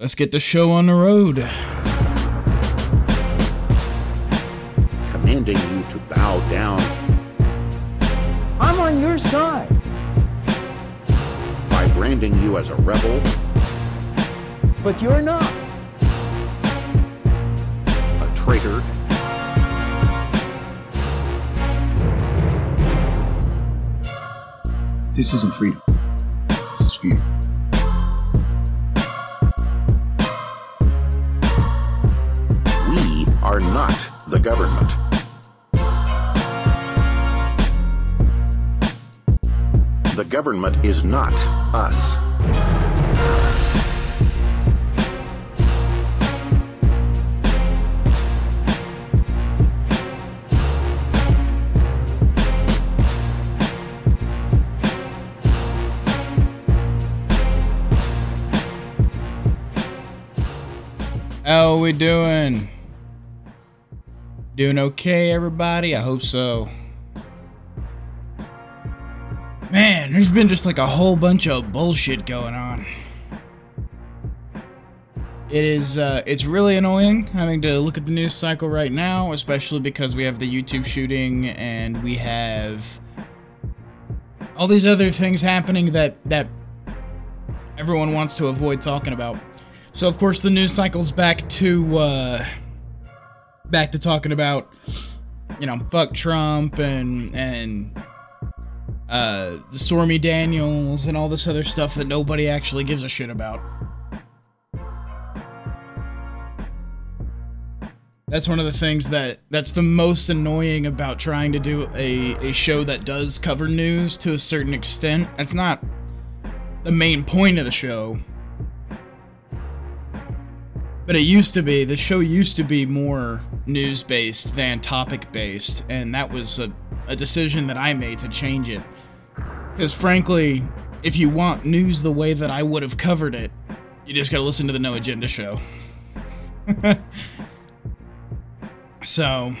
Let's get the show on the road. Commanding you to bow down I'm on your side. by branding you as a rebel, But you're not. a traitor, This isn't freedom. This is fear. Are not the government. The government is not us. How we doing? Doing okay, everybody? I hope so. Man, there's been just like a whole bunch of bullshit going on. It is, uh, it's really annoying having to look at the news cycle right now, especially because we have the YouTube shooting and we have all these other things happening that, that everyone wants to avoid talking about. So of course the news cycle's back to uh back to talking about you know, fuck Trump and and uh the Stormy Daniels and all this other stuff that nobody actually gives a shit about. That's one of the things that that's the most annoying about trying to do a, a show that does cover news to a certain extent. That's not the main point of the show. But it used to be, the show used to be more news based than topic based, and that was a, a decision that I made to change it. Because frankly, if you want news the way that I would have covered it, you just gotta listen to the No Agenda show. so,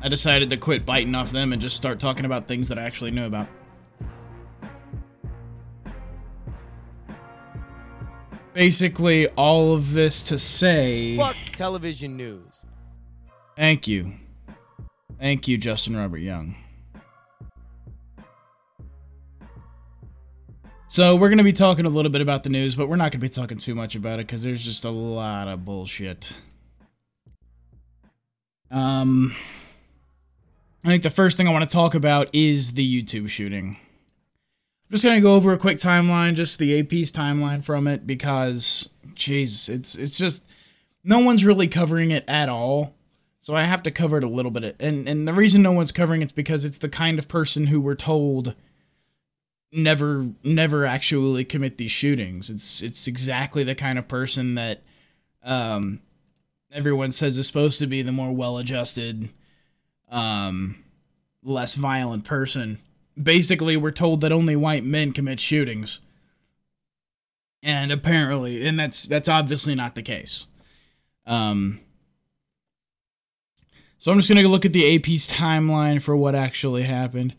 I decided to quit biting off them and just start talking about things that I actually knew about. Basically, all of this to say. Fuck television news. Thank you. Thank you, Justin Robert Young. So, we're going to be talking a little bit about the news, but we're not going to be talking too much about it because there's just a lot of bullshit. Um, I think the first thing I want to talk about is the YouTube shooting. Just gonna go over a quick timeline, just the AP's timeline from it, because jeez, it's it's just no one's really covering it at all. So I have to cover it a little bit. And and the reason no one's covering it's because it's the kind of person who we're told never never actually commit these shootings. It's it's exactly the kind of person that um everyone says is supposed to be the more well-adjusted um less violent person. Basically, we're told that only white men commit shootings. And apparently, and that's that's obviously not the case. Um So I'm just going to look at the AP's timeline for what actually happened.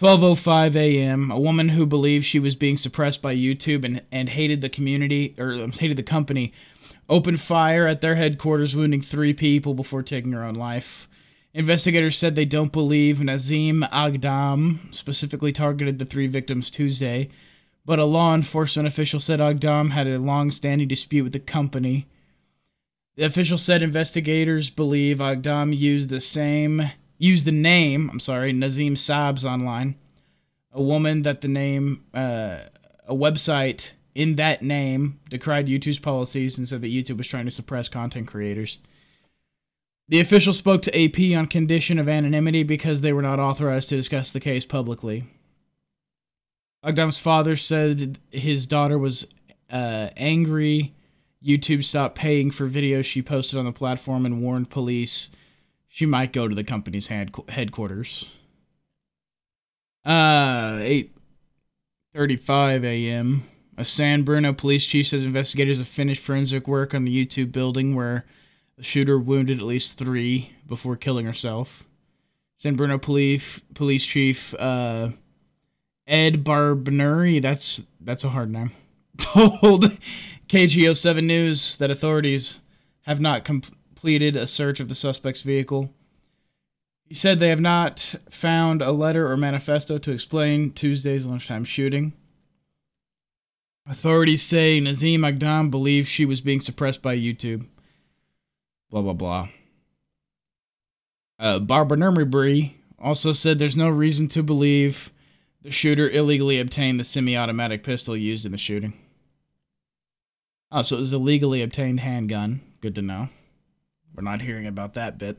12:05 a.m. A woman who believed she was being suppressed by YouTube and and hated the community or um, hated the company opened fire at their headquarters wounding 3 people before taking her own life. Investigators said they don't believe Nasim Aghdam specifically targeted the three victims Tuesday, but a law enforcement official said Aghdam had a long standing dispute with the company. The official said investigators believe Aghdam used the same used the name, I'm sorry, Nasime Sabz online, a woman that the name uh, a website in that name decried YouTube's policies and said that YouTube was trying to suppress content creators. The official spoke to AP on condition of anonymity because they were not authorized to discuss the case publicly. Aghdam's father said his daughter was uh, angry. YouTube stopped paying for videos she posted on the platform and warned police she might go to the company's headquarters. Uh, 8:35 a.m. A San Bruno police chief says investigators have finished forensic work on the YouTube building where the shooter wounded at least three before killing herself. San Bruno police police chief uh, Ed Barbnuri, that's that's a hard name, told KGO7 News that authorities have not completed a search of the suspect's vehicle. He said they have not found a letter or manifesto to explain Tuesday's lunchtime shooting. Authorities say Nasim Aghdam believes she was being suppressed by YouTube. Blah, blah, blah. Uh, Barbara Nurmabry also said there's no reason to believe the shooter illegally obtained the semi automatic pistol used in the shooting. Oh, so it was a legally obtained handgun. Good to know. We're not hearing about that bit.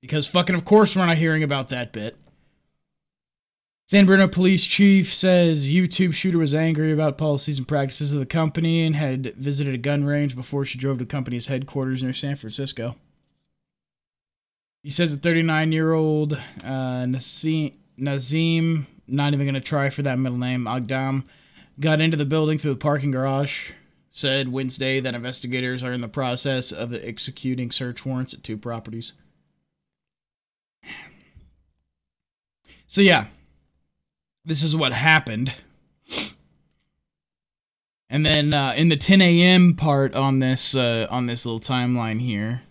Because fucking, of course, we're not hearing about that bit. San Bruno police chief says YouTube shooter was angry about policies and practices of the company and had visited a gun range before she drove to the company's headquarters near San Francisco. He says the 39 year old uh, Nasim, Nasim, not even going to try for that middle name, Aghdam, got into the building through the parking garage. Said Wednesday that investigators are in the process of executing search warrants at two properties. So, yeah, this is what happened. And then uh, in the 10 a.m. part on this uh, on this little timeline here,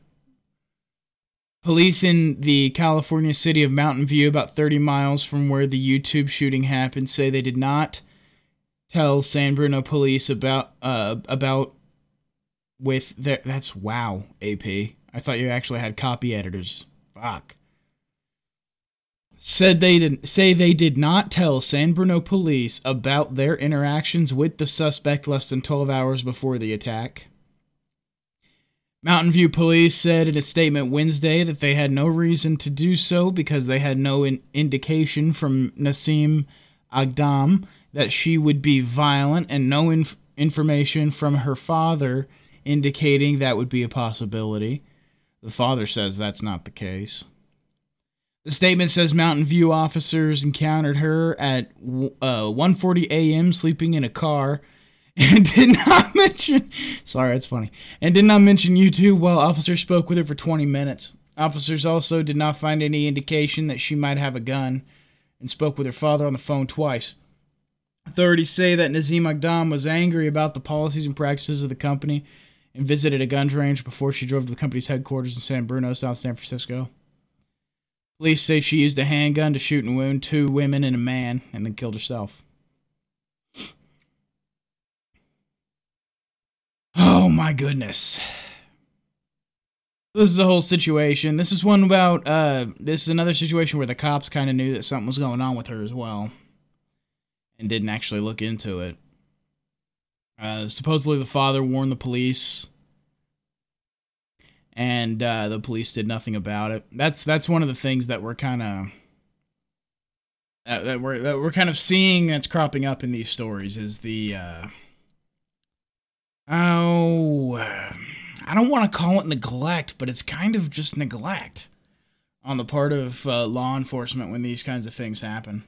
police in the California city of Mountain View, about 30 miles from where the YouTube shooting happened, say they did not tell San Bruno police about uh, about with their. That's wow, AP. I thought you actually had copy editors. Fuck said they didn't say they did not tell San Bruno police about their interactions with the suspect less than 12 hours before the attack. Mountain View police said in a statement Wednesday that they had no reason to do so because they had no in- indication from Nasim Aghdam that she would be violent and no inf- information from her father indicating that would be a possibility. The father says that's not the case. The statement says Mountain View officers encountered her at uh, 1:40 a.m. sleeping in a car, and did not mention. Sorry, that's funny. And did not mention YouTube while officers spoke with her for 20 minutes. Officers also did not find any indication that she might have a gun, and spoke with her father on the phone twice. Authorities say that Nasim Aghdam was angry about the policies and practices of the company and visited a guns range before she drove to the company's headquarters in San Bruno, South San Francisco. Police say she used a handgun to shoot and wound two women and a man and then killed herself. Oh my goodness. This is a whole situation. This is one about uh this is another situation where the cops kind of knew that something was going on with her as well and didn't actually look into it. Uh, supposedly the father warned the police and uh, the police did nothing about it. That's that's one of the things that we're kind of uh, that we're that we're kind of seeing that's cropping up in these stories is the uh, oh I don't want to call it neglect, but it's kind of just neglect on the part of uh, law enforcement when these kinds of things happen.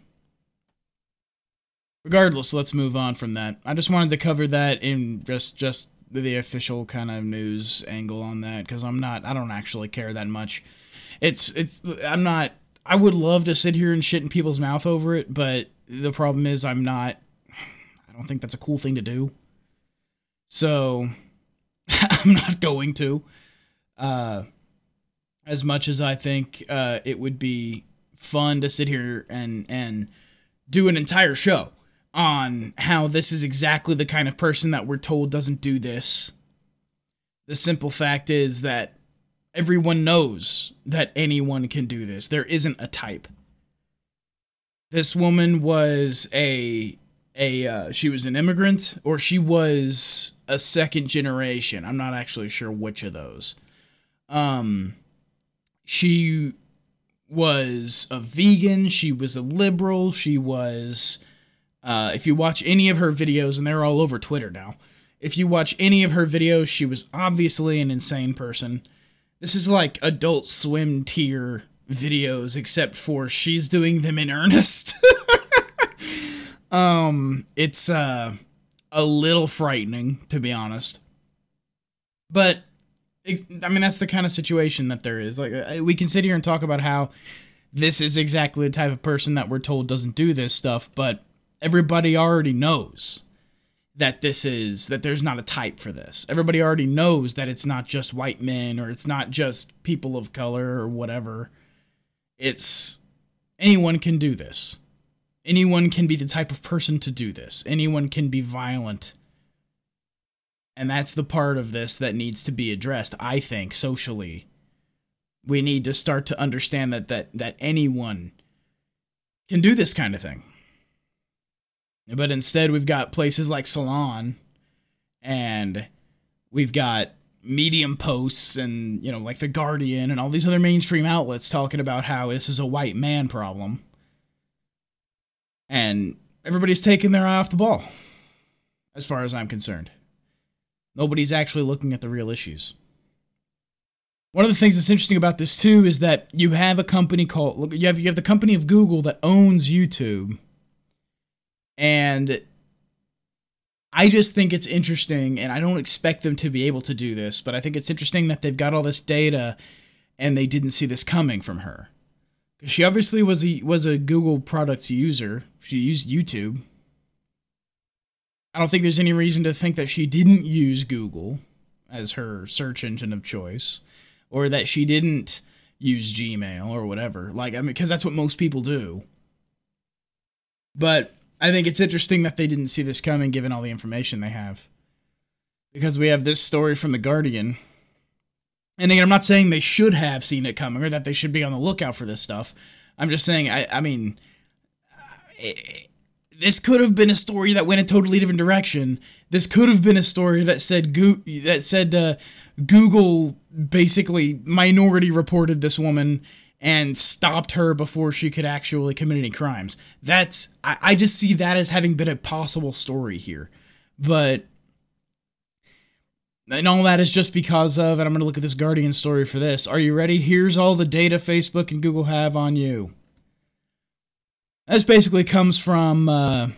Regardless, let's move on from that. I just wanted to cover that in just just the official kind of news angle on that because I'm not I don't actually care that much. It's it's I'm not I would love to sit here and shit in people's mouth over it, but the problem is I'm not I don't think that's a cool thing to do. So I'm not going to. Uh as much as I think uh it would be fun to sit here and and do an entire show on how this is exactly the kind of person that we're told doesn't do this. The simple fact is that everyone knows that anyone can do this. There isn't a type. This woman was a a uh, she was an immigrant or she was a second generation. I'm not actually sure which of those. Um she was a vegan, she was a liberal, she was uh, if you watch any of her videos, and they're all over Twitter now, if you watch any of her videos, she was obviously an insane person. This is like adult swim tier videos, except for she's doing them in earnest. um, it's uh, a little frightening, to be honest. But I mean, that's the kind of situation that there is. Like, uh, we can sit here and talk about how this is exactly the type of person that we're told doesn't do this stuff, but everybody already knows that this is that there's not a type for this. Everybody already knows that it's not just white men or it's not just people of color or whatever. It's anyone can do this. Anyone can be the type of person to do this. Anyone can be violent. And that's the part of this that needs to be addressed, I think, socially. We need to start to understand that that that anyone can do this kind of thing. But instead, we've got places like Salon, and we've got Medium posts, and you know, like the Guardian, and all these other mainstream outlets talking about how this is a white man problem, and everybody's taking their eye off the ball, as far as I'm concerned. Nobody's actually looking at the real issues. One of the things that's interesting about this too is that you have a company called you have you have the company of Google that owns YouTube and I just think it's interesting, and I don't expect them to be able to do this, but I think it's interesting that they've got all this data and they didn't see this coming from her. She obviously was a, was a Google products user. She used YouTube. I don't think there's any reason to think that she didn't use Google as her search engine of choice or that she didn't use Gmail or whatever. Like, I mean, because that's what most people do. But I think it's interesting that they didn't see this coming given all the information they have. Because we have this story from The Guardian. And again, I'm not saying they should have seen it coming or that they should be on the lookout for this stuff. I'm just saying, I, I mean, it, this could have been a story that went a totally different direction. This could have been a story that said Go- that said uh, Google basically minority reported this woman and stopped her before she could actually commit any crimes. That's I, I just see that as having been a possible story here. But and all that is just because of, and I'm going to look at this Guardian story for this. Are you ready? Here's all the data Facebook and Google have on you. This basically comes from uh,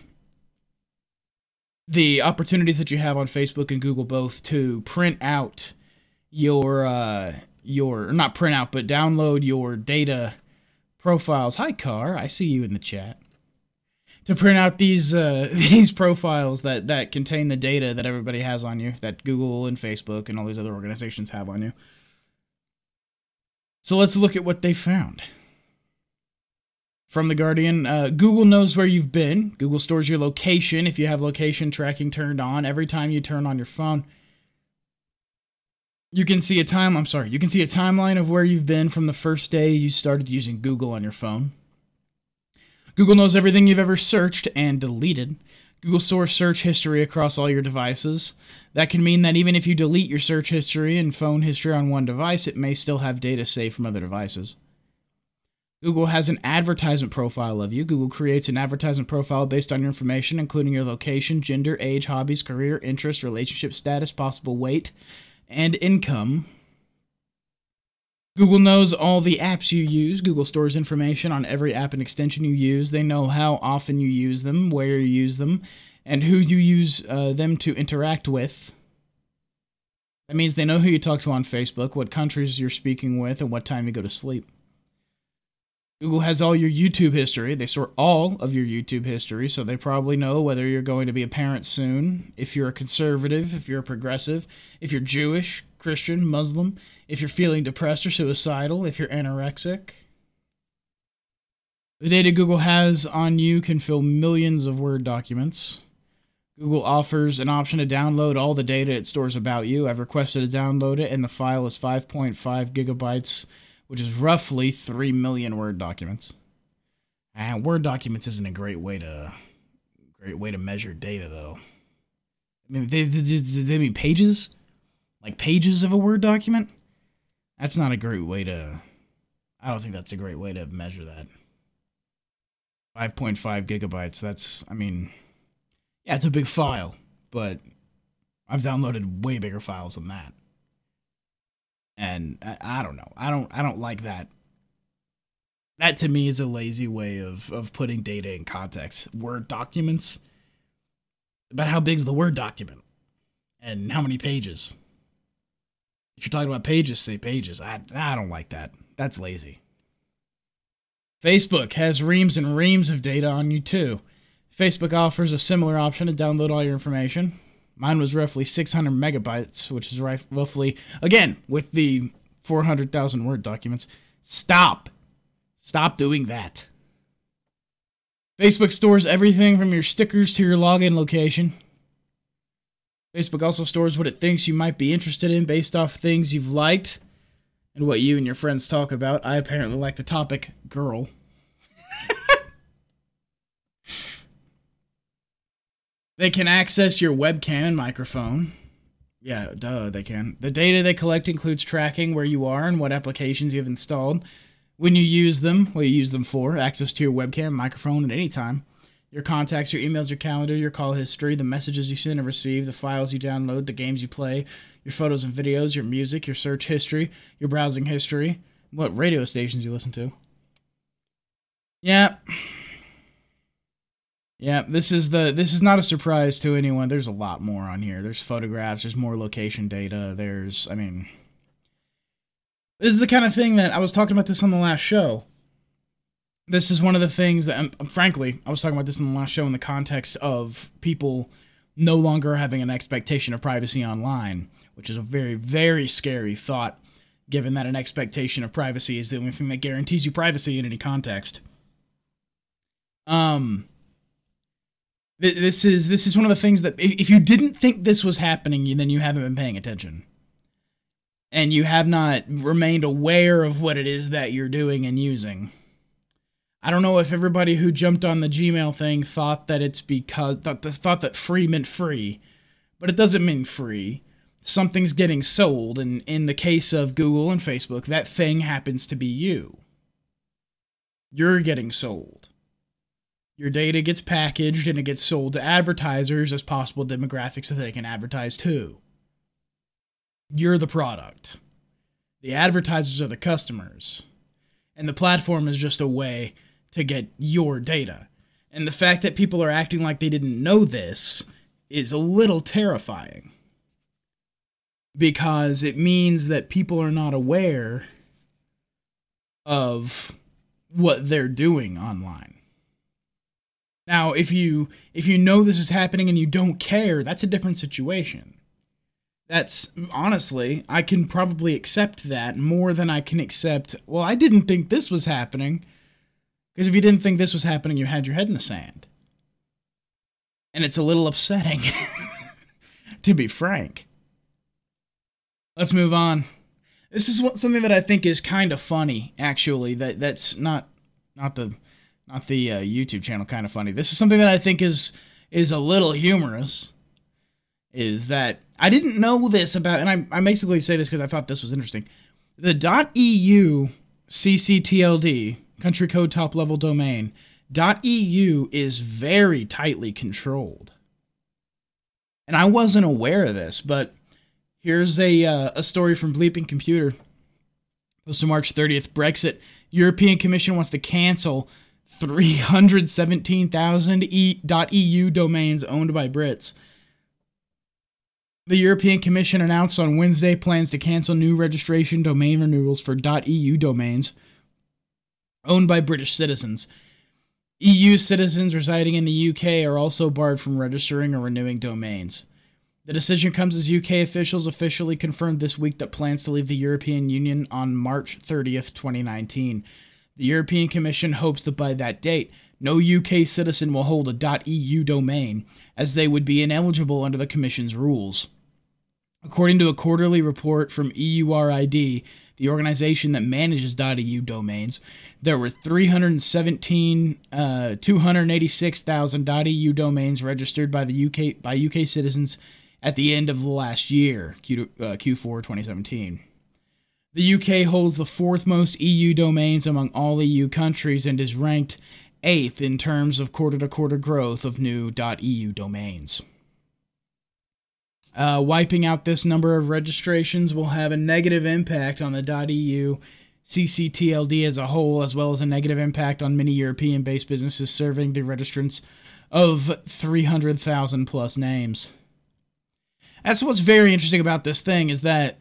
the opportunities that you have on Facebook and Google both to print out your uh, your not print out but download your data profiles. Hi, Car. I see you in the chat. To print out these uh, these profiles that that contain the data that everybody has on you, that Google and Facebook and all these other organizations have on you. So let's look at what they found. From The Guardian, uh, Google knows where you've been. Google stores your location if you have location tracking turned on every time you turn on your phone. You can see a time, I'm sorry, you can see a timeline of where you've been from the first day you started using Google on your phone. Google knows everything you've ever searched and deleted. Google stores search history across all your devices. That can mean that even if you delete your search history and phone history on one device, it may still have data saved from other devices. Google has an advertisement profile of you. Google creates an advertisement profile based on your information, including your location, gender, age, hobbies, career, interests, relationship status, possible weight, and income. Google knows all the apps you use. Google stores information on every app and extension you use. They know how often you use them, where you use them, and who you use uh, them to interact with. That means they know who you talk to on Facebook, what countries you're speaking with, and what time you go to sleep. Google has all your YouTube history. They store all of your YouTube history, so they probably know whether you're going to be a parent soon, if you're a conservative, if you're a progressive, if you're Jewish, Christian, Muslim, if you're feeling depressed or suicidal, if you're anorexic. The data Google has on you can fill millions of Word documents. Google offers an option to download all the data it stores about you. I've requested to download it, and the file is 5.5 gigabytes which is roughly 3 million Word documents. And Word documents isn't a great way to great way to measure data though. I mean, they, they, they mean pages? Like pages of a Word document? That's not a great way to I don't think that's a great way to measure that. 5.5 gigabytes, that's I mean yeah, it's a big file, but I've downloaded way bigger files than that and I, I don't know. I don't I don't like that. That to me is a lazy way of of putting data in context. Word documents. About how big is the Word document, and how many pages. If you're talking about pages, say pages. I I don't like that. That's lazy. Facebook has reams and reams of data on you too. Facebook offers a similar option to download all your information. Mine was roughly 600 megabytes, which is roughly, again, with the 400,000 word documents. Stop. Stop doing that. Facebook stores everything from your stickers to your login location. Facebook also stores what it thinks you might be interested in based off things you've liked and what you and your friends talk about. I apparently like the topic girl. They can access your webcam and microphone. Yeah, duh, they can. The data they collect includes tracking where you are and what applications you have installed. When you use them, what you use them for, access to your webcam, microphone at any time your contacts, your emails, your calendar, your call history, the messages you send and receive, the files you download, the games you play, your photos and videos, your music, your search history, your browsing history, what radio stations you listen to. Yeah. Yeah, this is the this is not a surprise to anyone. There's a lot more on here. There's photographs, there's more location data, there's I mean this is the kind of thing that I was talking about this on the last show this is one of the things that, frankly, I was talking about this in the last show in the context of people no longer having an expectation of privacy online, which is a very, very scary thought, given that an expectation of privacy is the only thing that guarantees you privacy in any context. Um, this is this is one of the things that if you didn't think this was happening, then you haven't been paying attention, and you have not remained aware of what it is that you're doing and using. I don't know if everybody who jumped on the Gmail thing thought that it's because thought, thought that free meant free, but it doesn't mean free. Something's getting sold, and in the case of Google and Facebook, that thing happens to be you. You're getting sold. Your data gets packaged and it gets sold to advertisers as possible demographics that they can advertise to. You're the product. The advertisers are the customers. And the platform is just a way to get your data. And the fact that people are acting like they didn't know this is a little terrifying. Because it means that people are not aware of what they're doing online. Now, if you if you know this is happening and you don't care, that's a different situation. That's honestly, I can probably accept that more than I can accept, well, I didn't think this was happening. Because if you didn't think this was happening, you had your head in the sand. And it's a little upsetting, to be frank. Let's move on. This is what, something that I think is kind of funny, actually. That that's not not the not the uh, YouTube channel kind of funny. This is something that I think is is a little humorous. Is that I didn't know this about, and I, I basically say this because I thought this was interesting. The .eu ccTLD country code top level domain. .eu is very tightly controlled. And I wasn't aware of this, but here's a, uh, a story from Bleeping Computer. Posted March 30th. Brexit. European Commission wants to cancel 317,000 .eu domains owned by Brits. The European Commission announced on Wednesday plans to cancel new registration domain renewals for .eu domains owned by British citizens. EU citizens residing in the UK are also barred from registering or renewing domains. The decision comes as UK officials officially confirmed this week that plans to leave the European Union on March 30th, 2019. The European Commission hopes that by that date, no UK citizen will hold a .eu domain, as they would be ineligible under the Commission's rules. According to a quarterly report from EURID, the organization that manages .eu domains, there were 317 uh, 286,000 .eu domains registered by the UK by UK citizens at the end of the last year, Q, uh, Q4 2017. The UK holds the fourth most EU domains among all EU countries and is ranked eighth in terms of quarter to quarter growth of new .eu domains. Uh, wiping out this number of registrations will have a negative impact on the .eu ccTLD as a whole, as well as a negative impact on many European-based businesses serving the registrants of 300,000 plus names. That's what's very interesting about this thing is that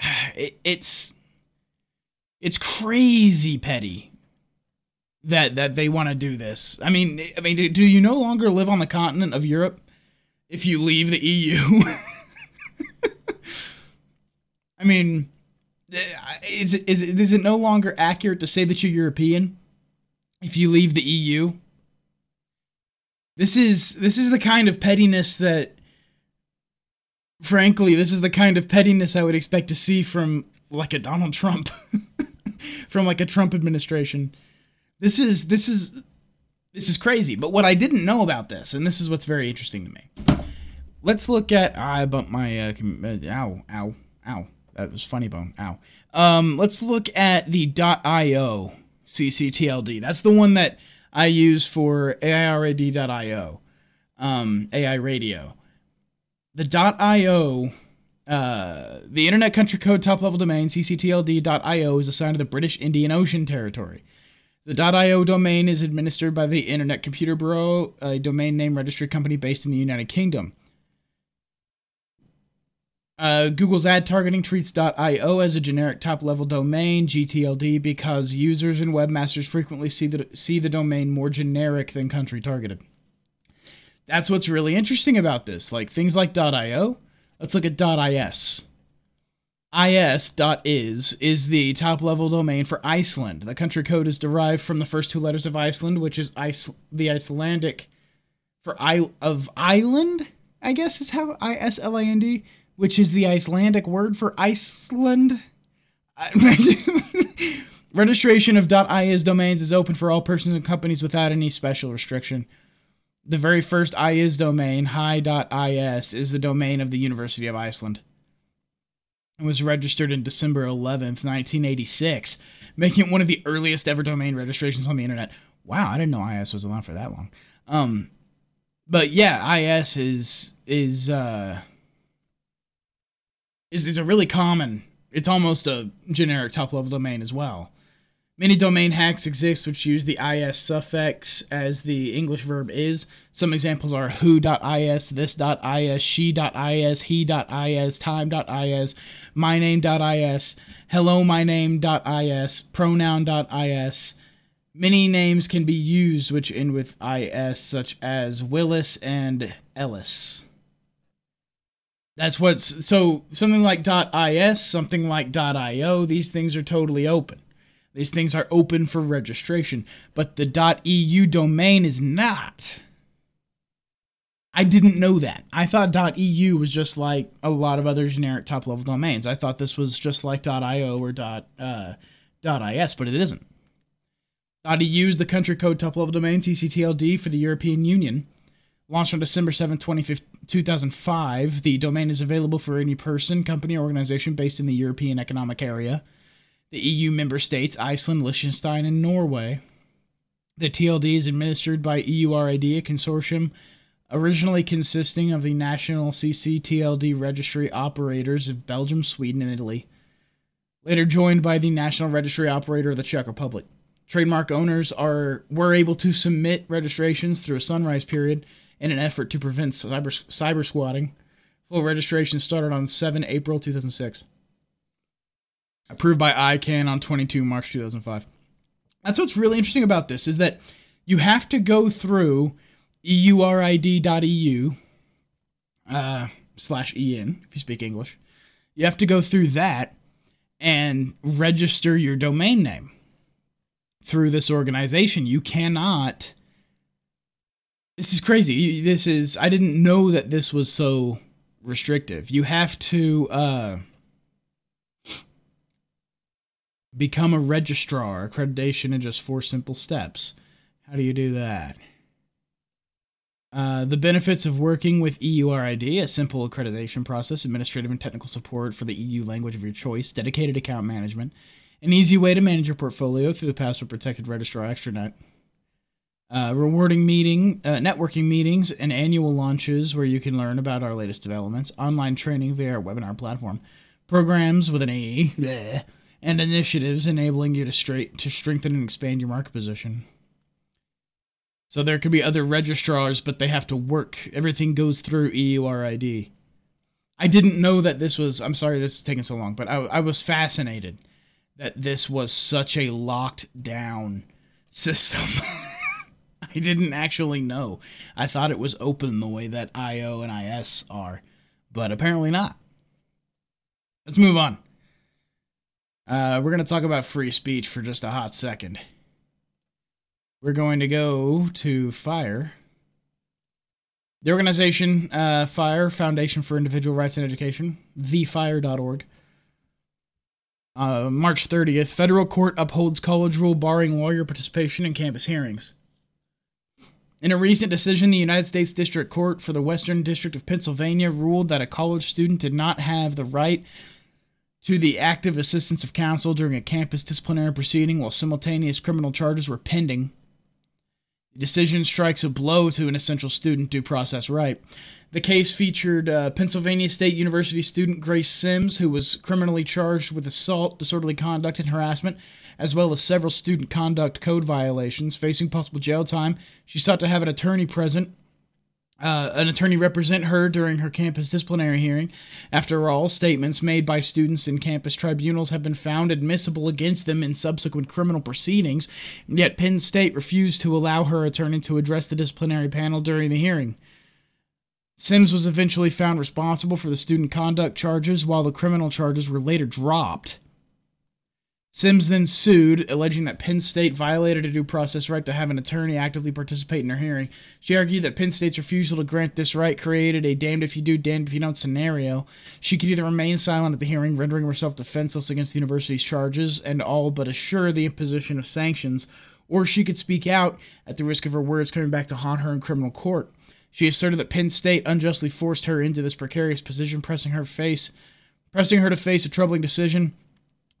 it, it's it's crazy petty. that that they want to do this. I mean, I mean, do, do you no longer live on the continent of Europe if you leave the EU? I mean, eh, is it, is it is it no longer accurate to say that you're European if you leave the EU? This is this is the kind of pettiness that frankly, this is the kind of pettiness I would expect to see from like a Donald Trump from like a Trump administration. This is this is this is crazy. But what I didn't know about this, and this is what's very interesting to me. Let's look at I bumped my uh, ow ow ow. That was funny bone. Ow. Um, let's look at the .io ccTLD. That's the one that I use for AIRAD.io, um, AI radio. The .io, uh, the Internet Country Code top level domain ccTLD.io is assigned to the British Indian Ocean Territory. The .io domain is administered by the Internet Computer Bureau, a domain name registry company based in the United Kingdom. Uh, Google's ad targeting treats .io as a generic top-level domain (GTLD) because users and webmasters frequently see the see the domain more generic than country targeted. That's what's really interesting about this. Like things like .io. Let's look at .is. is.is is the top-level domain for Iceland. The country code is derived from the first two letters of Iceland, which is Ice- the Icelandic for I of island. I guess is how I S L A N D which is the Icelandic word for Iceland. Registration of .is domains is open for all persons and companies without any special restriction. The very first .is domain, hi.is, is the domain of the University of Iceland. It was registered in December 11th, 1986, making it one of the earliest ever domain registrations on the internet. Wow, I didn't know IS was around for that long. Um, but yeah, IS is is uh, is, is a really common, it's almost a generic top level domain as well. Many domain hacks exist which use the is suffix as the English verb is. Some examples are who.is, this.is, she.is, he.is, time.is, myname.is, hellomyname.is, pronoun.is. Many names can be used which end with is, such as Willis and Ellis. That's what's so something like .is, something like .io, these things are totally open. These things are open for registration, but the .eu domain is not. I didn't know that. I thought .eu was just like a lot of other generic top-level domains. I thought this was just like .io or uh, .is, but it isn't. .eu is the country code top-level domain CCTLD for the European Union. Launched on December 7, 2005, the domain is available for any person, company, or organization based in the European Economic Area, the EU member states, Iceland, Liechtenstein, and Norway. The TLD is administered by EURID, a consortium originally consisting of the national CCTLD registry operators of Belgium, Sweden, and Italy, later joined by the national registry operator of the Czech Republic. Trademark owners are were able to submit registrations through a sunrise period in an effort to prevent cyber, cyber squatting. Full registration started on 7 April 2006. Approved by ICANN on 22 March 2005. That's what's really interesting about this is that you have to go through eurid.eu uh, slash en if you speak English. You have to go through that and register your domain name through this organization. You cannot this is crazy. This is I didn't know that this was so restrictive. You have to uh, become a registrar, accreditation in just four simple steps. How do you do that? Uh, the benefits of working with EURID, a simple accreditation process, administrative and technical support for the EU language of your choice, dedicated account management, an easy way to manage your portfolio through the password protected registrar extranet uh, rewarding meeting, uh, networking meetings, and annual launches where you can learn about our latest developments, online training via our webinar platform, programs with an A, bleh, and initiatives enabling you to straight to strengthen and expand your market position. So there could be other registrars, but they have to work. Everything goes through EURID. I didn't know that this was. I'm sorry this is taking so long, but I, I was fascinated that this was such a locked down system. I didn't actually know. I thought it was open the way that IO and IS are, but apparently not. Let's move on. Uh, we're going to talk about free speech for just a hot second. We're going to go to FIRE. The organization uh, FIRE, Foundation for Individual Rights and Education, thefire.org. Uh, March 30th, federal court upholds college rule barring lawyer participation in campus hearings. In a recent decision, the United States District Court for the Western District of Pennsylvania ruled that a college student did not have the right to the active assistance of counsel during a campus disciplinary proceeding while simultaneous criminal charges were pending. The decision strikes a blow to an essential student due process right. The case featured uh, Pennsylvania State University student Grace Sims, who was criminally charged with assault, disorderly conduct, and harassment, as well as several student conduct code violations, facing possible jail time. She sought to have an attorney present uh, an attorney represent her during her campus disciplinary hearing. After all, statements made by students in campus tribunals have been found admissible against them in subsequent criminal proceedings, yet Penn State refused to allow her attorney to address the disciplinary panel during the hearing. Sims was eventually found responsible for the student conduct charges, while the criminal charges were later dropped. Sims then sued, alleging that Penn State violated a due process right to have an attorney actively participate in her hearing. She argued that Penn State's refusal to grant this right created a damned if you do, damned if you don't scenario. She could either remain silent at the hearing, rendering herself defenseless against the university's charges and all but assure the imposition of sanctions, or she could speak out at the risk of her words coming back to haunt her in criminal court. She asserted that Penn State unjustly forced her into this precarious position, pressing her face, pressing her to face a troubling decision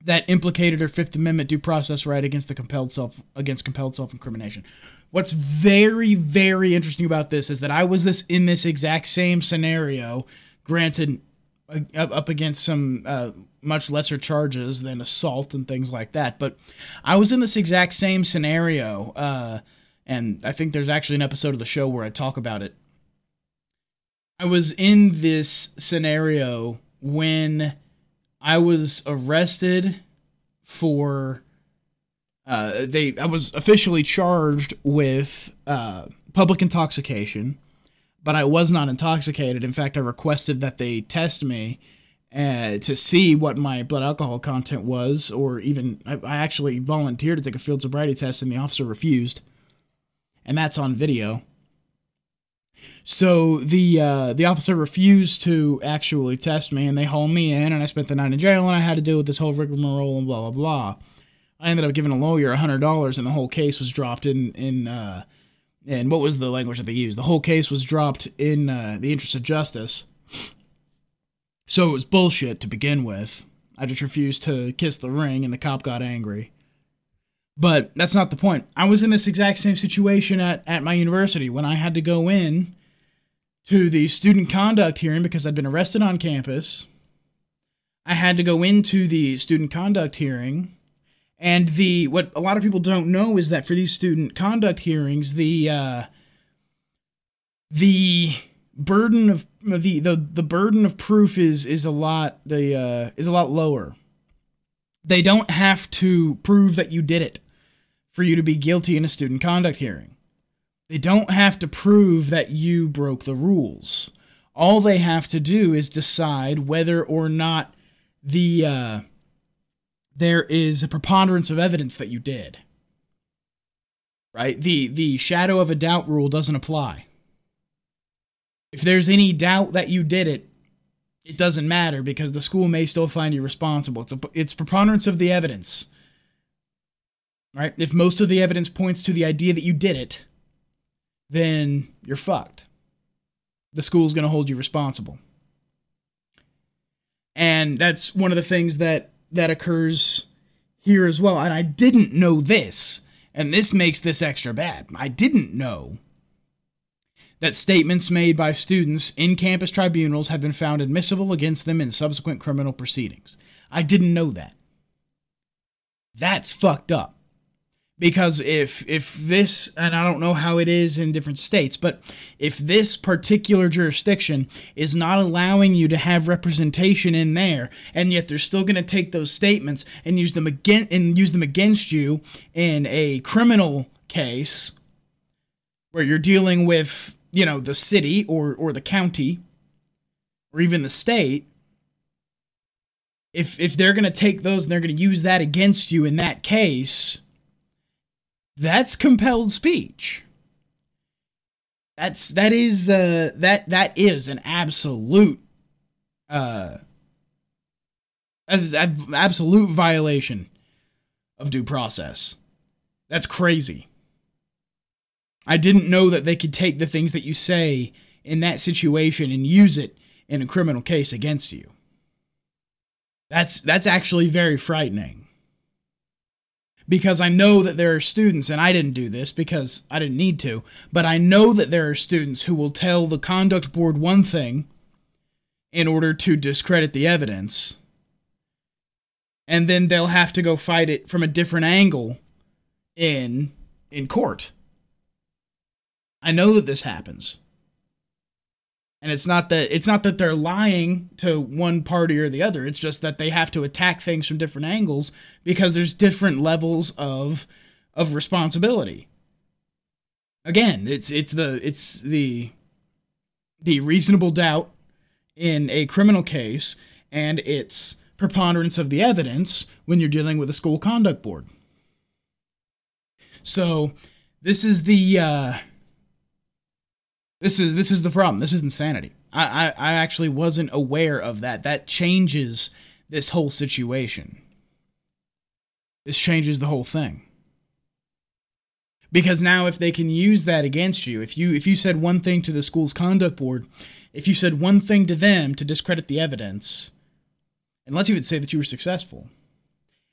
that implicated her Fifth Amendment due process right against the compelled self against compelled self incrimination. What's very very interesting about this is that I was this in this exact same scenario, granted up against some uh, much lesser charges than assault and things like that, but I was in this exact same scenario, uh, and I think there's actually an episode of the show where I talk about it. I was in this scenario when I was arrested for uh, they I was officially charged with uh, public intoxication, but I was not intoxicated. In fact, I requested that they test me uh, to see what my blood alcohol content was, or even I, I actually volunteered to take a field sobriety test, and the officer refused, and that's on video. So the uh, the officer refused to actually test me, and they hauled me in, and I spent the night in jail, and I had to deal with this whole rigmarole and blah blah blah. I ended up giving a lawyer hundred dollars, and the whole case was dropped in in uh, and what was the language that they used? The whole case was dropped in uh, the interest of justice. So it was bullshit to begin with. I just refused to kiss the ring, and the cop got angry. But that's not the point. I was in this exact same situation at, at my university when I had to go in to the student conduct hearing because I'd been arrested on campus. I had to go into the student conduct hearing. And the what a lot of people don't know is that for these student conduct hearings, the uh, the burden of the, the the burden of proof is is a lot the uh, is a lot lower. They don't have to prove that you did it for you to be guilty in a student conduct hearing. They don't have to prove that you broke the rules. All they have to do is decide whether or not the uh, there is a preponderance of evidence that you did. Right? The the shadow of a doubt rule doesn't apply. If there's any doubt that you did it, it doesn't matter because the school may still find you responsible. It's a, it's preponderance of the evidence right? If most of the evidence points to the idea that you did it, then you're fucked. The school's going to hold you responsible. And that's one of the things that that occurs here as well. And I didn't know this, and this makes this extra bad. I didn't know that statements made by students in campus tribunals have been found admissible against them in subsequent criminal proceedings. I didn't know that. That's fucked up because if if this and I don't know how it is in different states, but if this particular jurisdiction is not allowing you to have representation in there, and yet they're still going to take those statements and use them again and use them against you in a criminal case where you're dealing with you know the city or or the county or even the state if if they're going to take those and they're going to use that against you in that case that's compelled speech. That's that is uh that that is an absolute uh that is absolute violation of due process. That's crazy. I didn't know that they could take the things that you say in that situation and use it in a criminal case against you. That's that's actually very frightening because I know that there are students, and I didn't do this because I didn't need to, but I know that there are students who will tell the conduct board one thing in order to discredit the evidence, and then they'll have to go fight it from a different angle in in court. I know that this happens. And it's not that it's not that they're lying to one party or the other. It's just that they have to attack things from different angles because there's different levels of of responsibility. Again, it's it's the it's the the reasonable doubt in a criminal case and it's preponderance of the evidence when you're dealing with a school conduct board. So, this is the uh this is this is the problem. This is insanity. I, I, I actually wasn't aware of that. That changes this whole situation. This changes the whole thing. Because now if they can use that against you, if you if you said one thing to the school's conduct board, if you said one thing to them to discredit the evidence, and let's even say that you were successful,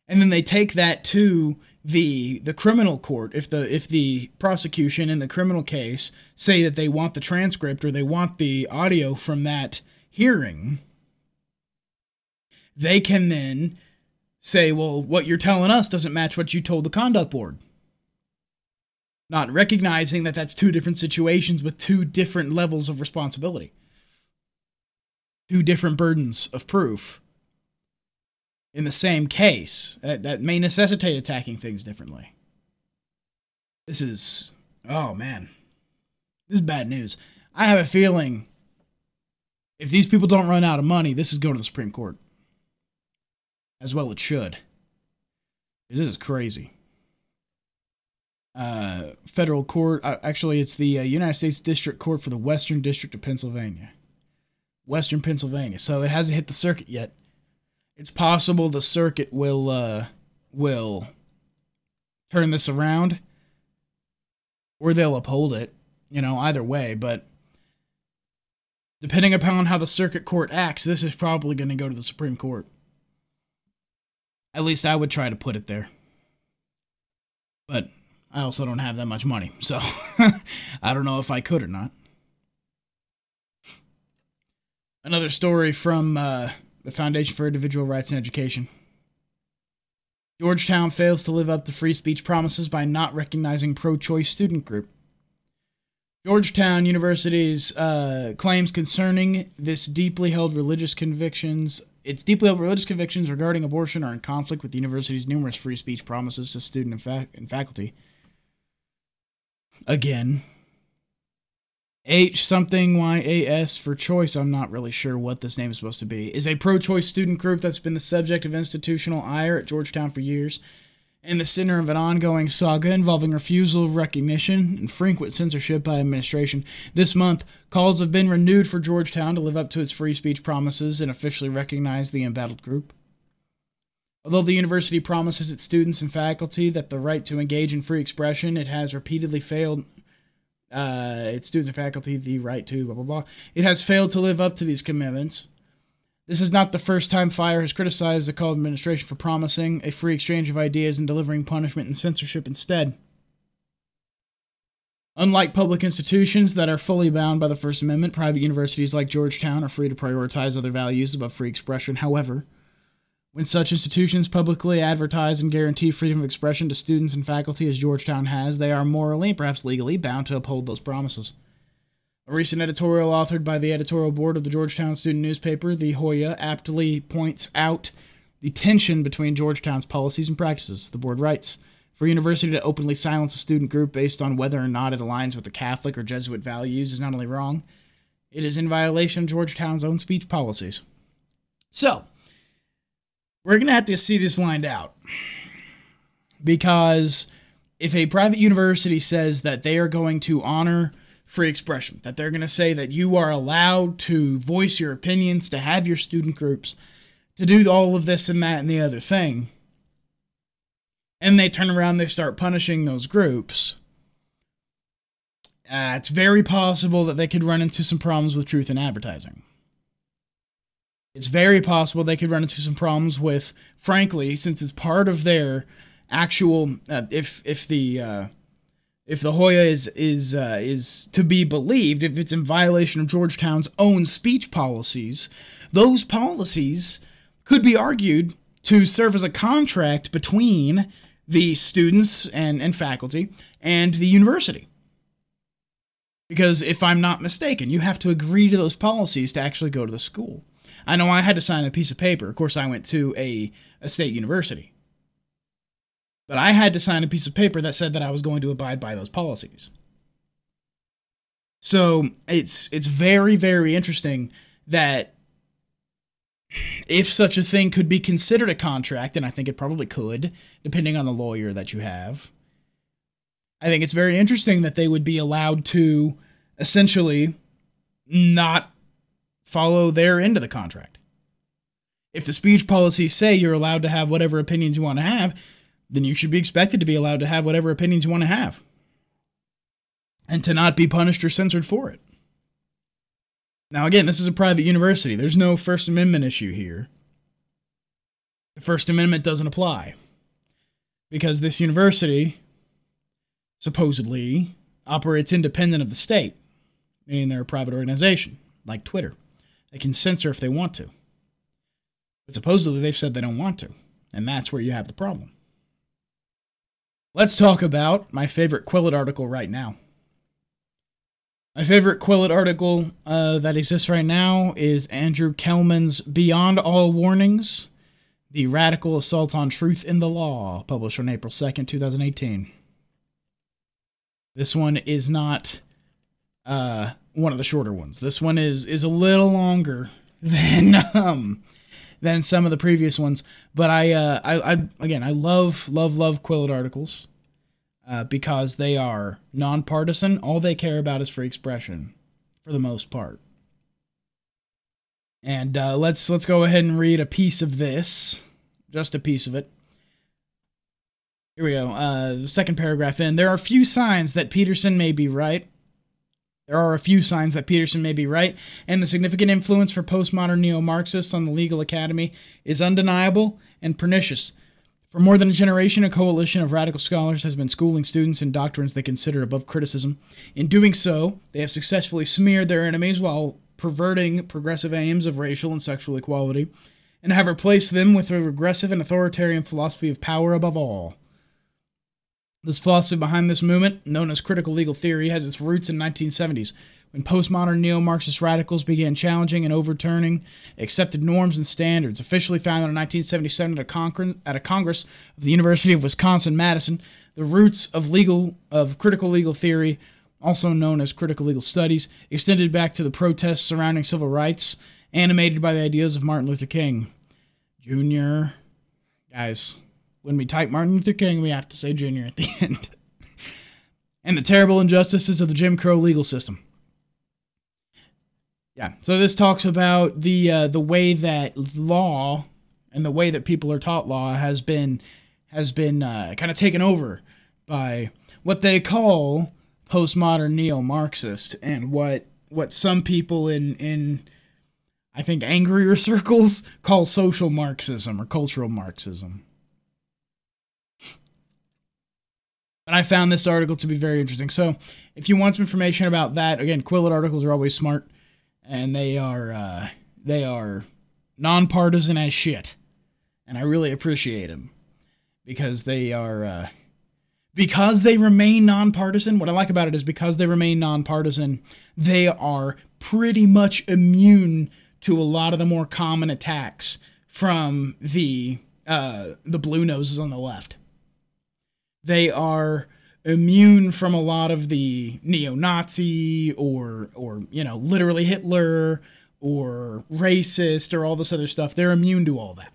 and then they take that to the the criminal court if the if the prosecution in the criminal case say that they want the transcript or they want the audio from that hearing they can then say well what you're telling us doesn't match what you told the conduct board. Not recognizing that that's two different situations with two different levels of responsibility. Two different burdens of proof in the same case that, that may necessitate attacking things differently. This is, oh man, this is bad news. I have a feeling if these people don't run out of money, this is going to the Supreme Court. As well, it should. This is crazy. Uh, federal court, uh, actually, it's the uh, United States District Court for the Western District of Pennsylvania. Western Pennsylvania. So it hasn't hit the circuit yet it's possible the circuit will uh, will turn this around, or they'll uphold it. You know, either way. But depending upon how the circuit court acts, this is probably going to go to the Supreme Court. At least I would try to put it there. But I also don't have that much money, so I don't know if I could or not. Another story from uh, the Foundation for Individual Rights and Education. Georgetown fails to live up to free speech promises by not recognizing pro choice student group. Georgetown University's uh, claims concerning this deeply held religious convictions, its deeply held religious convictions regarding abortion are in conflict with the university's numerous free speech promises to student and, fa- and faculty. Again, H something YAS for choice, I'm not really sure what this name is supposed to be, is a pro choice student group that's been the subject of institutional ire at Georgetown for years and the center of an ongoing saga involving refusal of recognition and frequent censorship by administration. This month, calls have been renewed for Georgetown to live up to its free speech promises and officially recognize the embattled group. Although the university promises its students and faculty that the right to engage in free expression, it has repeatedly failed uh, its students and faculty the right to blah blah blah. It has failed to live up to these commitments. This is not the first time Fire has criticized the Call administration for promising a free exchange of ideas and delivering punishment and censorship instead. Unlike public institutions that are fully bound by the First Amendment, private universities like Georgetown are free to prioritize other values above free expression. However, When such institutions publicly advertise and guarantee freedom of expression to students and faculty as Georgetown has, they are morally and perhaps legally bound to uphold those promises. A recent editorial authored by the editorial board of the Georgetown student newspaper, The Hoya, aptly points out the tension between Georgetown's policies and practices. The board writes For a university to openly silence a student group based on whether or not it aligns with the Catholic or Jesuit values is not only wrong, it is in violation of Georgetown's own speech policies. So, we're going to have to see this lined out. Because if a private university says that they are going to honor free expression, that they're going to say that you are allowed to voice your opinions, to have your student groups, to do all of this and that and the other thing, and they turn around, they start punishing those groups. Uh, it's very possible that they could run into some problems with truth in advertising it's very possible they could run into some problems with, frankly, since it's part of their actual. Uh, if if the uh, if the Hoya is is uh, is to be believed, if it's in violation of Georgetown's own speech policies, those policies could be argued to serve as a contract between the students and, and faculty and the university. Because if I'm not mistaken, you have to agree to those policies to actually go to the school. I know I had to sign a piece of paper. Of course, I went to a, a state university. But I had to sign a piece of paper that said that I was going to abide by those policies. So it's it's very very interesting that if such a thing could be considered a contract, and I think it probably could, depending on the lawyer that you have. I think it's very interesting that they would be allowed to essentially not follow their end of the contract. If the speech policies say you're allowed to have whatever opinions you want to have, then you should be expected to be allowed to have whatever opinions you want to have and to not be punished or censored for it. Now, again, this is a private university. There's no First Amendment issue here. The First Amendment doesn't apply because this university supposedly operates independent of the state, meaning they're a private organization like Twitter. They can censor if they want to. But supposedly they've said they don't want to. And that's where you have the problem. Let's talk about my favorite Quillette article right now. My favorite Quillette article uh, that exists right now is Andrew Kellman's Beyond All Warnings The Radical Assault on Truth in the Law, published on April 2nd, 2018. This one is not uh, one of the shorter ones. This one is is a little longer than um than some of the previous ones, but I uh I, I again I love love love Quillette articles uh, because they are nonpartisan. All they care about is free expression, for the most part. And uh, let's let's go ahead and read a piece of this, just a piece of it. Here we go. Uh, the second paragraph in. There are few signs that Peterson may be right there are a few signs that Peterson may be right, and the significant influence for postmodern neo Marxists on the legal academy is undeniable and pernicious. For more than a generation, a coalition of radical scholars has been schooling students in doctrines they consider above criticism. In doing so, they have successfully smeared their enemies while perverting progressive aims of racial and sexual equality, and have replaced them with a regressive and authoritarian philosophy of power above all. This philosophy behind this movement, known as critical legal theory, has its roots in the 1970s, when postmodern neo-Marxist radicals began challenging and overturning accepted norms and standards. Officially founded in 1977 at a, at a Congress of the University of Wisconsin-Madison, the roots of legal of critical legal theory, also known as critical legal studies, extended back to the protests surrounding civil rights, animated by the ideas of Martin Luther King Jr. Guys, when we type Martin Luther King, we have to say Junior at the end. and the terrible injustices of the Jim Crow legal system. Yeah, so this talks about the uh, the way that law and the way that people are taught law has been has been uh, kind of taken over by what they call postmodern neo-Marxist and what what some people in in I think angrier circles call social Marxism or cultural Marxism. And I found this article to be very interesting. So, if you want some information about that, again, Quillette articles are always smart, and they are uh, they are nonpartisan as shit. and I really appreciate them because they are uh, because they remain nonpartisan. What I like about it is because they remain nonpartisan, they are pretty much immune to a lot of the more common attacks from the uh, the blue noses on the left. They are immune from a lot of the neo-Nazi or or you know literally Hitler or racist or all this other stuff. They're immune to all that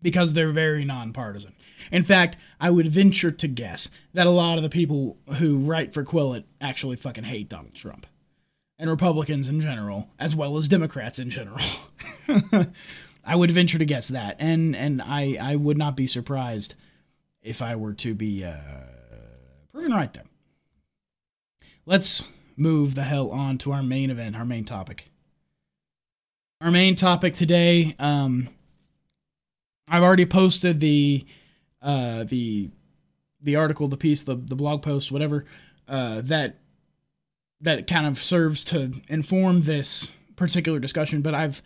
because they're very nonpartisan. In fact, I would venture to guess that a lot of the people who write for Quillette actually fucking hate Donald Trump and Republicans in general, as well as Democrats in general. I would venture to guess that, and and I I would not be surprised if I were to be uh, proven right there. Let's move the hell on to our main event, our main topic. Our main topic today. Um, I've already posted the uh, the the article, the piece, the the blog post, whatever uh, that that kind of serves to inform this particular discussion. But I've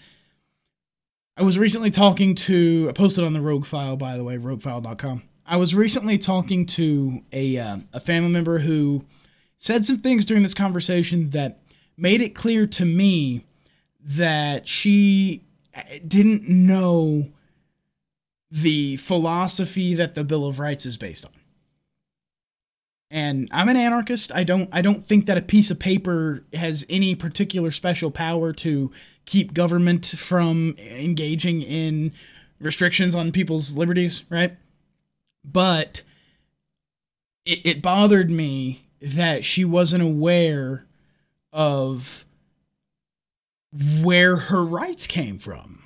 I was recently talking to I posted on the Rogue File, by the way, roguefile.com. I was recently talking to a uh, a family member who said some things during this conversation that made it clear to me that she uh, didn't know the philosophy that the Bill of Rights is based on. And I'm an anarchist. I don't I don't think that a piece of paper has any particular special power to keep government from engaging in restrictions on people's liberties, right? But it, it bothered me that she wasn't aware of where her rights came from.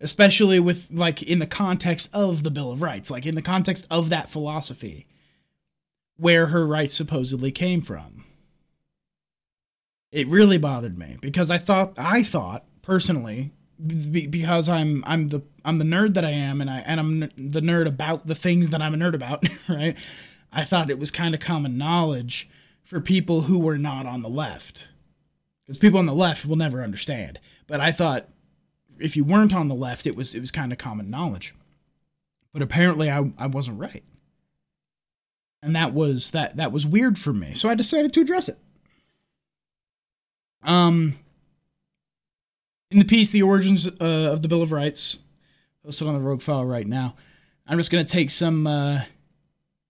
Especially with like in the context of the bill of rights like in the context of that philosophy where her rights supposedly came from. It really bothered me because i thought i thought personally because i'm i'm the i'm the nerd that i am and i and i'm the nerd about the things that i'm a nerd about right i thought it was kind of common knowledge for people who were not on the left because people on the left will never understand but i thought if you weren't on the left, it was it was kind of common knowledge. But apparently, I I wasn't right, and that was that that was weird for me. So I decided to address it. Um, in the piece, the origins uh, of the Bill of Rights, posted on the Rogue File right now. I'm just gonna take some. Uh,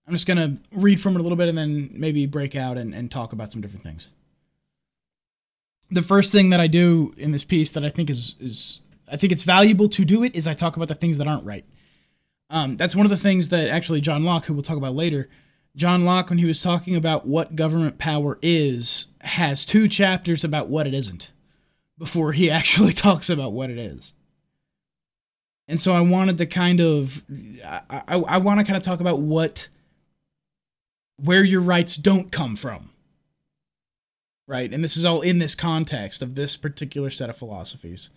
I'm just gonna read from it a little bit and then maybe break out and, and talk about some different things. The first thing that I do in this piece that I think is is I think it's valuable to do it is I talk about the things that aren't right. Um, that's one of the things that actually John Locke, who we'll talk about later, John Locke, when he was talking about what government power is, has two chapters about what it isn't before he actually talks about what it is. And so I wanted to kind of, I, I, I want to kind of talk about what, where your rights don't come from. Right. And this is all in this context of this particular set of philosophies.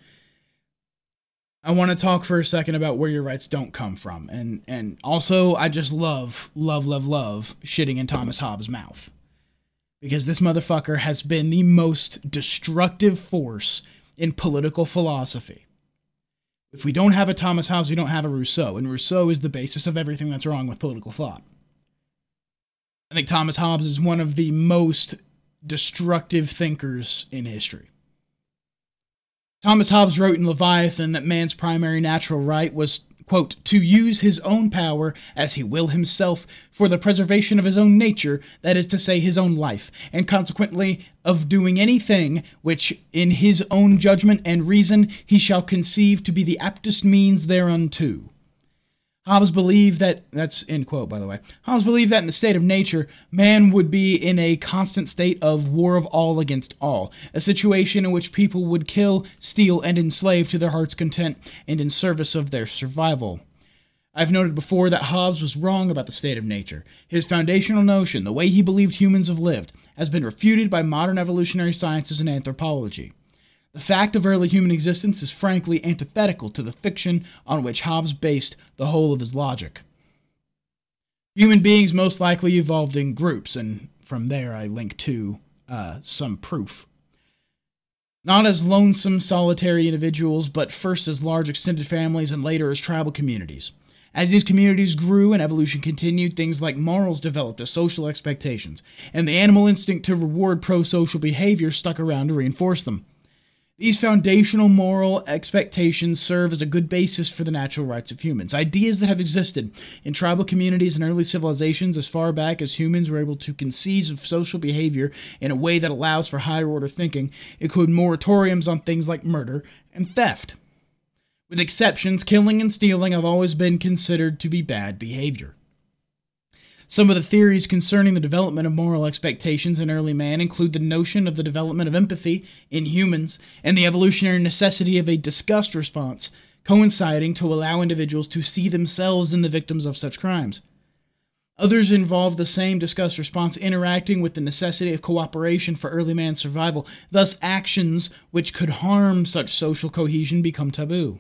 I want to talk for a second about where your rights don't come from. And and also I just love, love, love, love shitting in Thomas Hobbes' mouth. Because this motherfucker has been the most destructive force in political philosophy. If we don't have a Thomas Hobbes, we don't have a Rousseau, and Rousseau is the basis of everything that's wrong with political thought. I think Thomas Hobbes is one of the most destructive thinkers in history. Thomas Hobbes wrote in Leviathan that man's primary natural right was, quote, to use his own power as he will himself for the preservation of his own nature, that is to say, his own life, and consequently of doing anything which, in his own judgment and reason, he shall conceive to be the aptest means thereunto. Hobbes believed that, that's end quote, by the way. Hobbes believed that in the state of nature, man would be in a constant state of war of all against all, a situation in which people would kill, steal, and enslave to their heart's content and in service of their survival. I've noted before that Hobbes was wrong about the state of nature. His foundational notion, the way he believed humans have lived, has been refuted by modern evolutionary sciences and anthropology. The fact of early human existence is frankly antithetical to the fiction on which Hobbes based the whole of his logic. Human beings most likely evolved in groups, and from there I link to uh, some proof. not as lonesome, solitary individuals, but first as large extended families and later as tribal communities. As these communities grew and evolution continued, things like morals developed as social expectations, and the animal instinct to reward pro social behavior stuck around to reinforce them. These foundational moral expectations serve as a good basis for the natural rights of humans, ideas that have existed in tribal communities and early civilizations as far back as humans were able to conceive of social behavior in a way that allows for higher order thinking, include moratoriums on things like murder and theft. With exceptions, killing and stealing have always been considered to be bad behavior. Some of the theories concerning the development of moral expectations in early man include the notion of the development of empathy in humans and the evolutionary necessity of a disgust response coinciding to allow individuals to see themselves in the victims of such crimes. Others involve the same disgust response interacting with the necessity of cooperation for early man's survival, thus, actions which could harm such social cohesion become taboo.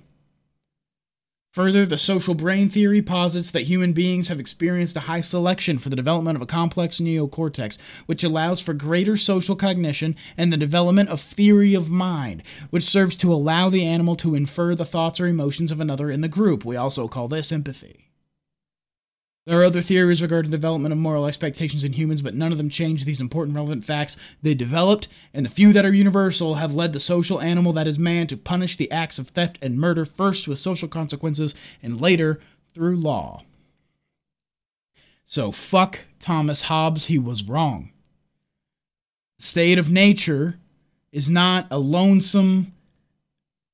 Further, the social brain theory posits that human beings have experienced a high selection for the development of a complex neocortex, which allows for greater social cognition and the development of theory of mind, which serves to allow the animal to infer the thoughts or emotions of another in the group. We also call this empathy. There are other theories regarding the development of moral expectations in humans, but none of them change these important relevant facts they developed, and the few that are universal have led the social animal that is man to punish the acts of theft and murder first with social consequences and later through law. So fuck Thomas Hobbes, he was wrong. State of nature is not a lonesome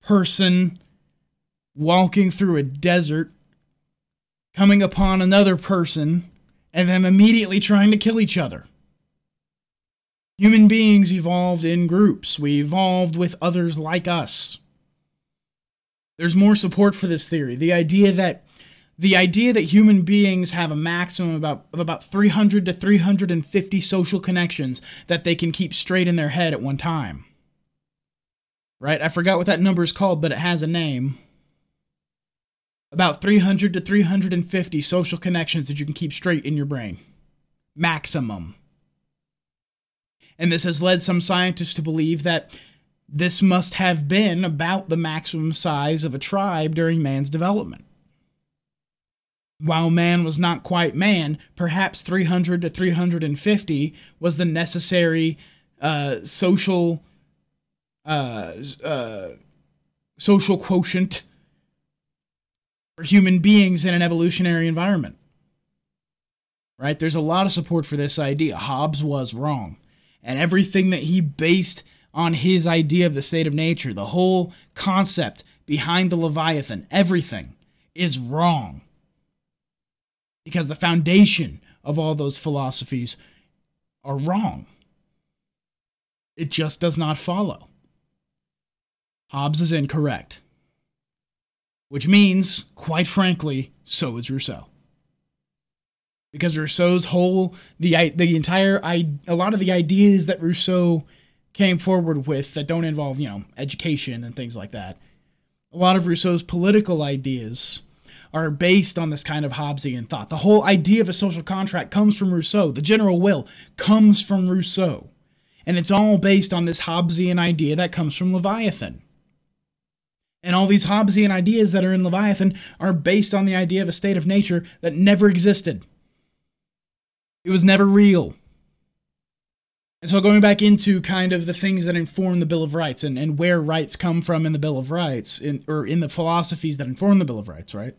person walking through a desert coming upon another person and them immediately trying to kill each other. Human beings evolved in groups. We evolved with others like us. There's more support for this theory. The idea that the idea that human beings have a maximum about, of about 300 to 350 social connections that they can keep straight in their head at one time. Right? I forgot what that number is called, but it has a name about 300 to 350 social connections that you can keep straight in your brain. Maximum. And this has led some scientists to believe that this must have been about the maximum size of a tribe during man's development. While man was not quite man, perhaps 300 to 350 was the necessary uh, social uh, uh, social quotient human beings in an evolutionary environment. Right? There's a lot of support for this idea. Hobbes was wrong. And everything that he based on his idea of the state of nature, the whole concept behind the Leviathan, everything is wrong. Because the foundation of all those philosophies are wrong. It just does not follow. Hobbes is incorrect. Which means, quite frankly, so is Rousseau. Because Rousseau's whole, the, the entire, a lot of the ideas that Rousseau came forward with that don't involve, you know, education and things like that, a lot of Rousseau's political ideas are based on this kind of Hobbesian thought. The whole idea of a social contract comes from Rousseau. The general will comes from Rousseau. And it's all based on this Hobbesian idea that comes from Leviathan. And all these Hobbesian ideas that are in Leviathan are based on the idea of a state of nature that never existed. It was never real. And so, going back into kind of the things that inform the Bill of Rights and, and where rights come from in the Bill of Rights, in, or in the philosophies that inform the Bill of Rights, right?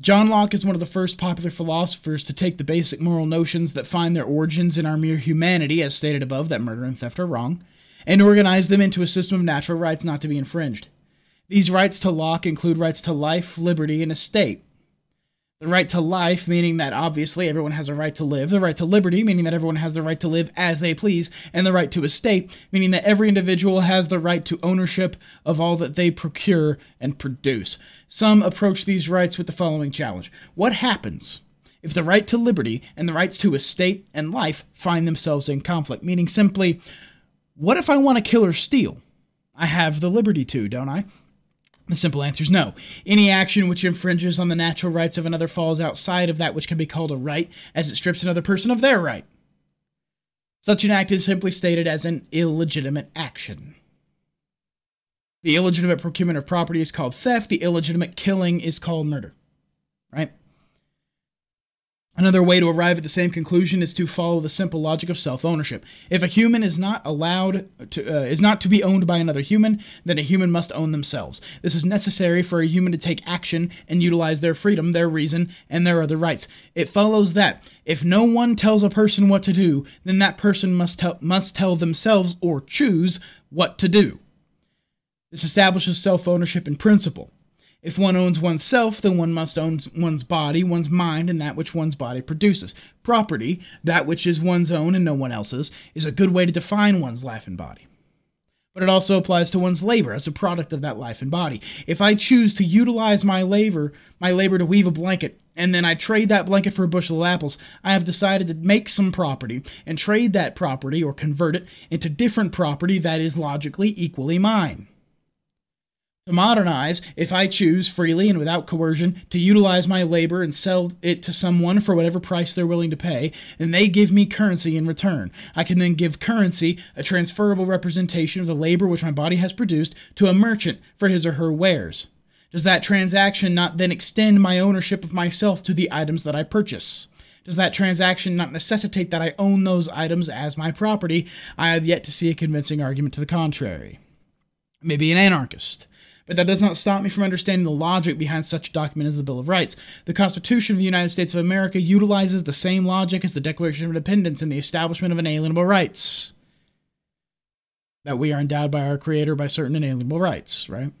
John Locke is one of the first popular philosophers to take the basic moral notions that find their origins in our mere humanity, as stated above, that murder and theft are wrong, and organize them into a system of natural rights not to be infringed. These rights to Locke include rights to life, liberty, and estate. The right to life, meaning that obviously everyone has a right to live. The right to liberty, meaning that everyone has the right to live as they please. And the right to estate, meaning that every individual has the right to ownership of all that they procure and produce. Some approach these rights with the following challenge What happens if the right to liberty and the rights to estate and life find themselves in conflict? Meaning simply, what if I want to kill or steal? I have the liberty to, don't I? The simple answer is no. Any action which infringes on the natural rights of another falls outside of that which can be called a right, as it strips another person of their right. Such an act is simply stated as an illegitimate action. The illegitimate procurement of property is called theft, the illegitimate killing is called murder. Right? Another way to arrive at the same conclusion is to follow the simple logic of self-ownership. If a human is not allowed to uh, is not to be owned by another human, then a human must own themselves. This is necessary for a human to take action and utilize their freedom, their reason, and their other rights. It follows that if no one tells a person what to do, then that person must tell must tell themselves or choose what to do. This establishes self-ownership in principle. If one owns oneself, then one must own one's body, one's mind, and that which one's body produces. Property, that which is one's own and no one else's, is a good way to define one's life and body. But it also applies to one's labor as a product of that life and body. If I choose to utilize my labor, my labor to weave a blanket, and then I trade that blanket for a bushel of apples, I have decided to make some property and trade that property or convert it into different property that is logically equally mine. To modernize, if I choose freely and without coercion to utilize my labor and sell it to someone for whatever price they're willing to pay, and they give me currency in return. I can then give currency, a transferable representation of the labor which my body has produced, to a merchant for his or her wares. Does that transaction not then extend my ownership of myself to the items that I purchase? Does that transaction not necessitate that I own those items as my property? I have yet to see a convincing argument to the contrary. Maybe an anarchist. But that does not stop me from understanding the logic behind such a document as the Bill of Rights. The Constitution of the United States of America utilizes the same logic as the Declaration of Independence in the establishment of inalienable rights. That we are endowed by our Creator by certain inalienable rights, right?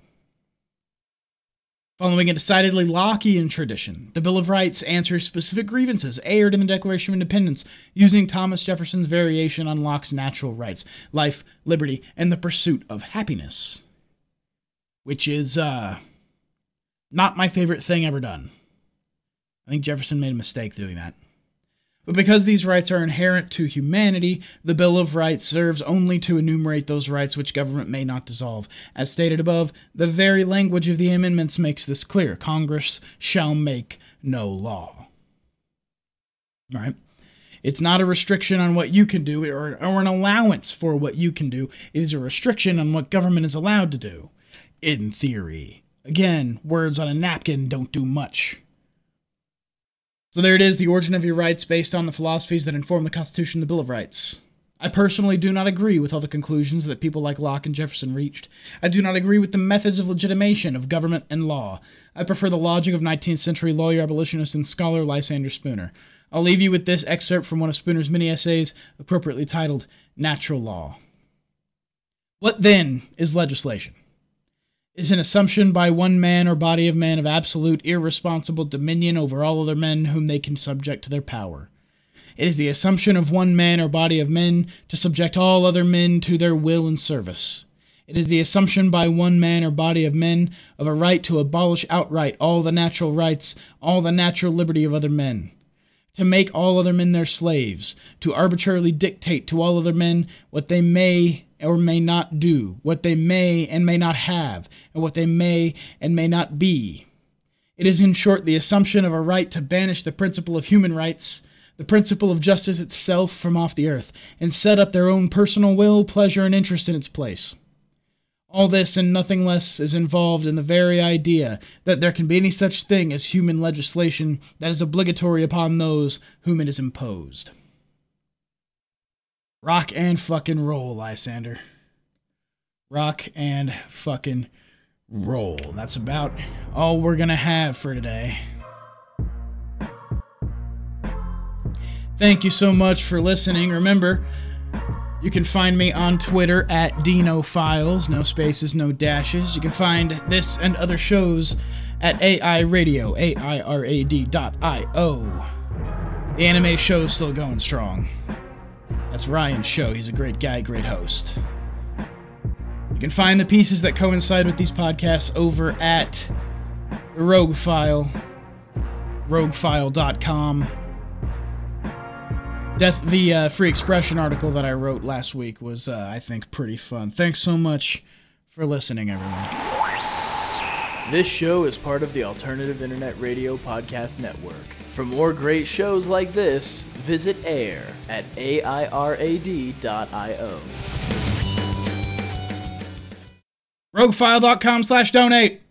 Following a decidedly Lockean tradition, the Bill of Rights answers specific grievances aired in the Declaration of Independence using Thomas Jefferson's variation on Locke's natural rights life, liberty, and the pursuit of happiness which is uh, not my favorite thing ever done. I think Jefferson made a mistake doing that. But because these rights are inherent to humanity, the Bill of Rights serves only to enumerate those rights which government may not dissolve. As stated above, the very language of the amendments makes this clear Congress shall make no law. Right? It's not a restriction on what you can do or, or an allowance for what you can do. It is a restriction on what government is allowed to do in theory. Again, words on a napkin don't do much. So there it is, the origin of your rights based on the philosophies that inform the Constitution and the Bill of Rights. I personally do not agree with all the conclusions that people like Locke and Jefferson reached. I do not agree with the methods of legitimation of government and law. I prefer the logic of 19th century lawyer, abolitionist, and scholar Lysander Spooner. I'll leave you with this excerpt from one of Spooner's many essays, appropriately titled Natural Law. What then is legislation? Is an assumption by one man or body of men of absolute irresponsible dominion over all other men whom they can subject to their power. It is the assumption of one man or body of men to subject all other men to their will and service. It is the assumption by one man or body of men of a right to abolish outright all the natural rights, all the natural liberty of other men to make all other men their slaves, to arbitrarily dictate to all other men what they may or may not do, what they may and may not have, and what they may and may not be. It is, in short, the assumption of a right to banish the principle of human rights, the principle of justice itself, from off the earth, and set up their own personal will, pleasure, and interest in its place. All this and nothing less is involved in the very idea that there can be any such thing as human legislation that is obligatory upon those whom it is imposed. Rock and fucking roll, Lysander. Rock and fucking roll. That's about all we're gonna have for today. Thank you so much for listening. Remember, you can find me on Twitter at Dino Files, no spaces, no dashes. You can find this and other shows at AI Radio, A-I-R-A-D dot I-O. The anime show's still going strong. That's Ryan's show. He's a great guy, great host. You can find the pieces that coincide with these podcasts over at the Rogue File, roguefile.com. Death, the uh, free expression article that I wrote last week was, uh, I think, pretty fun. Thanks so much for listening, everyone. This show is part of the Alternative Internet Radio Podcast Network. For more great shows like this, visit air at airad.io. Roguefile.com slash donate.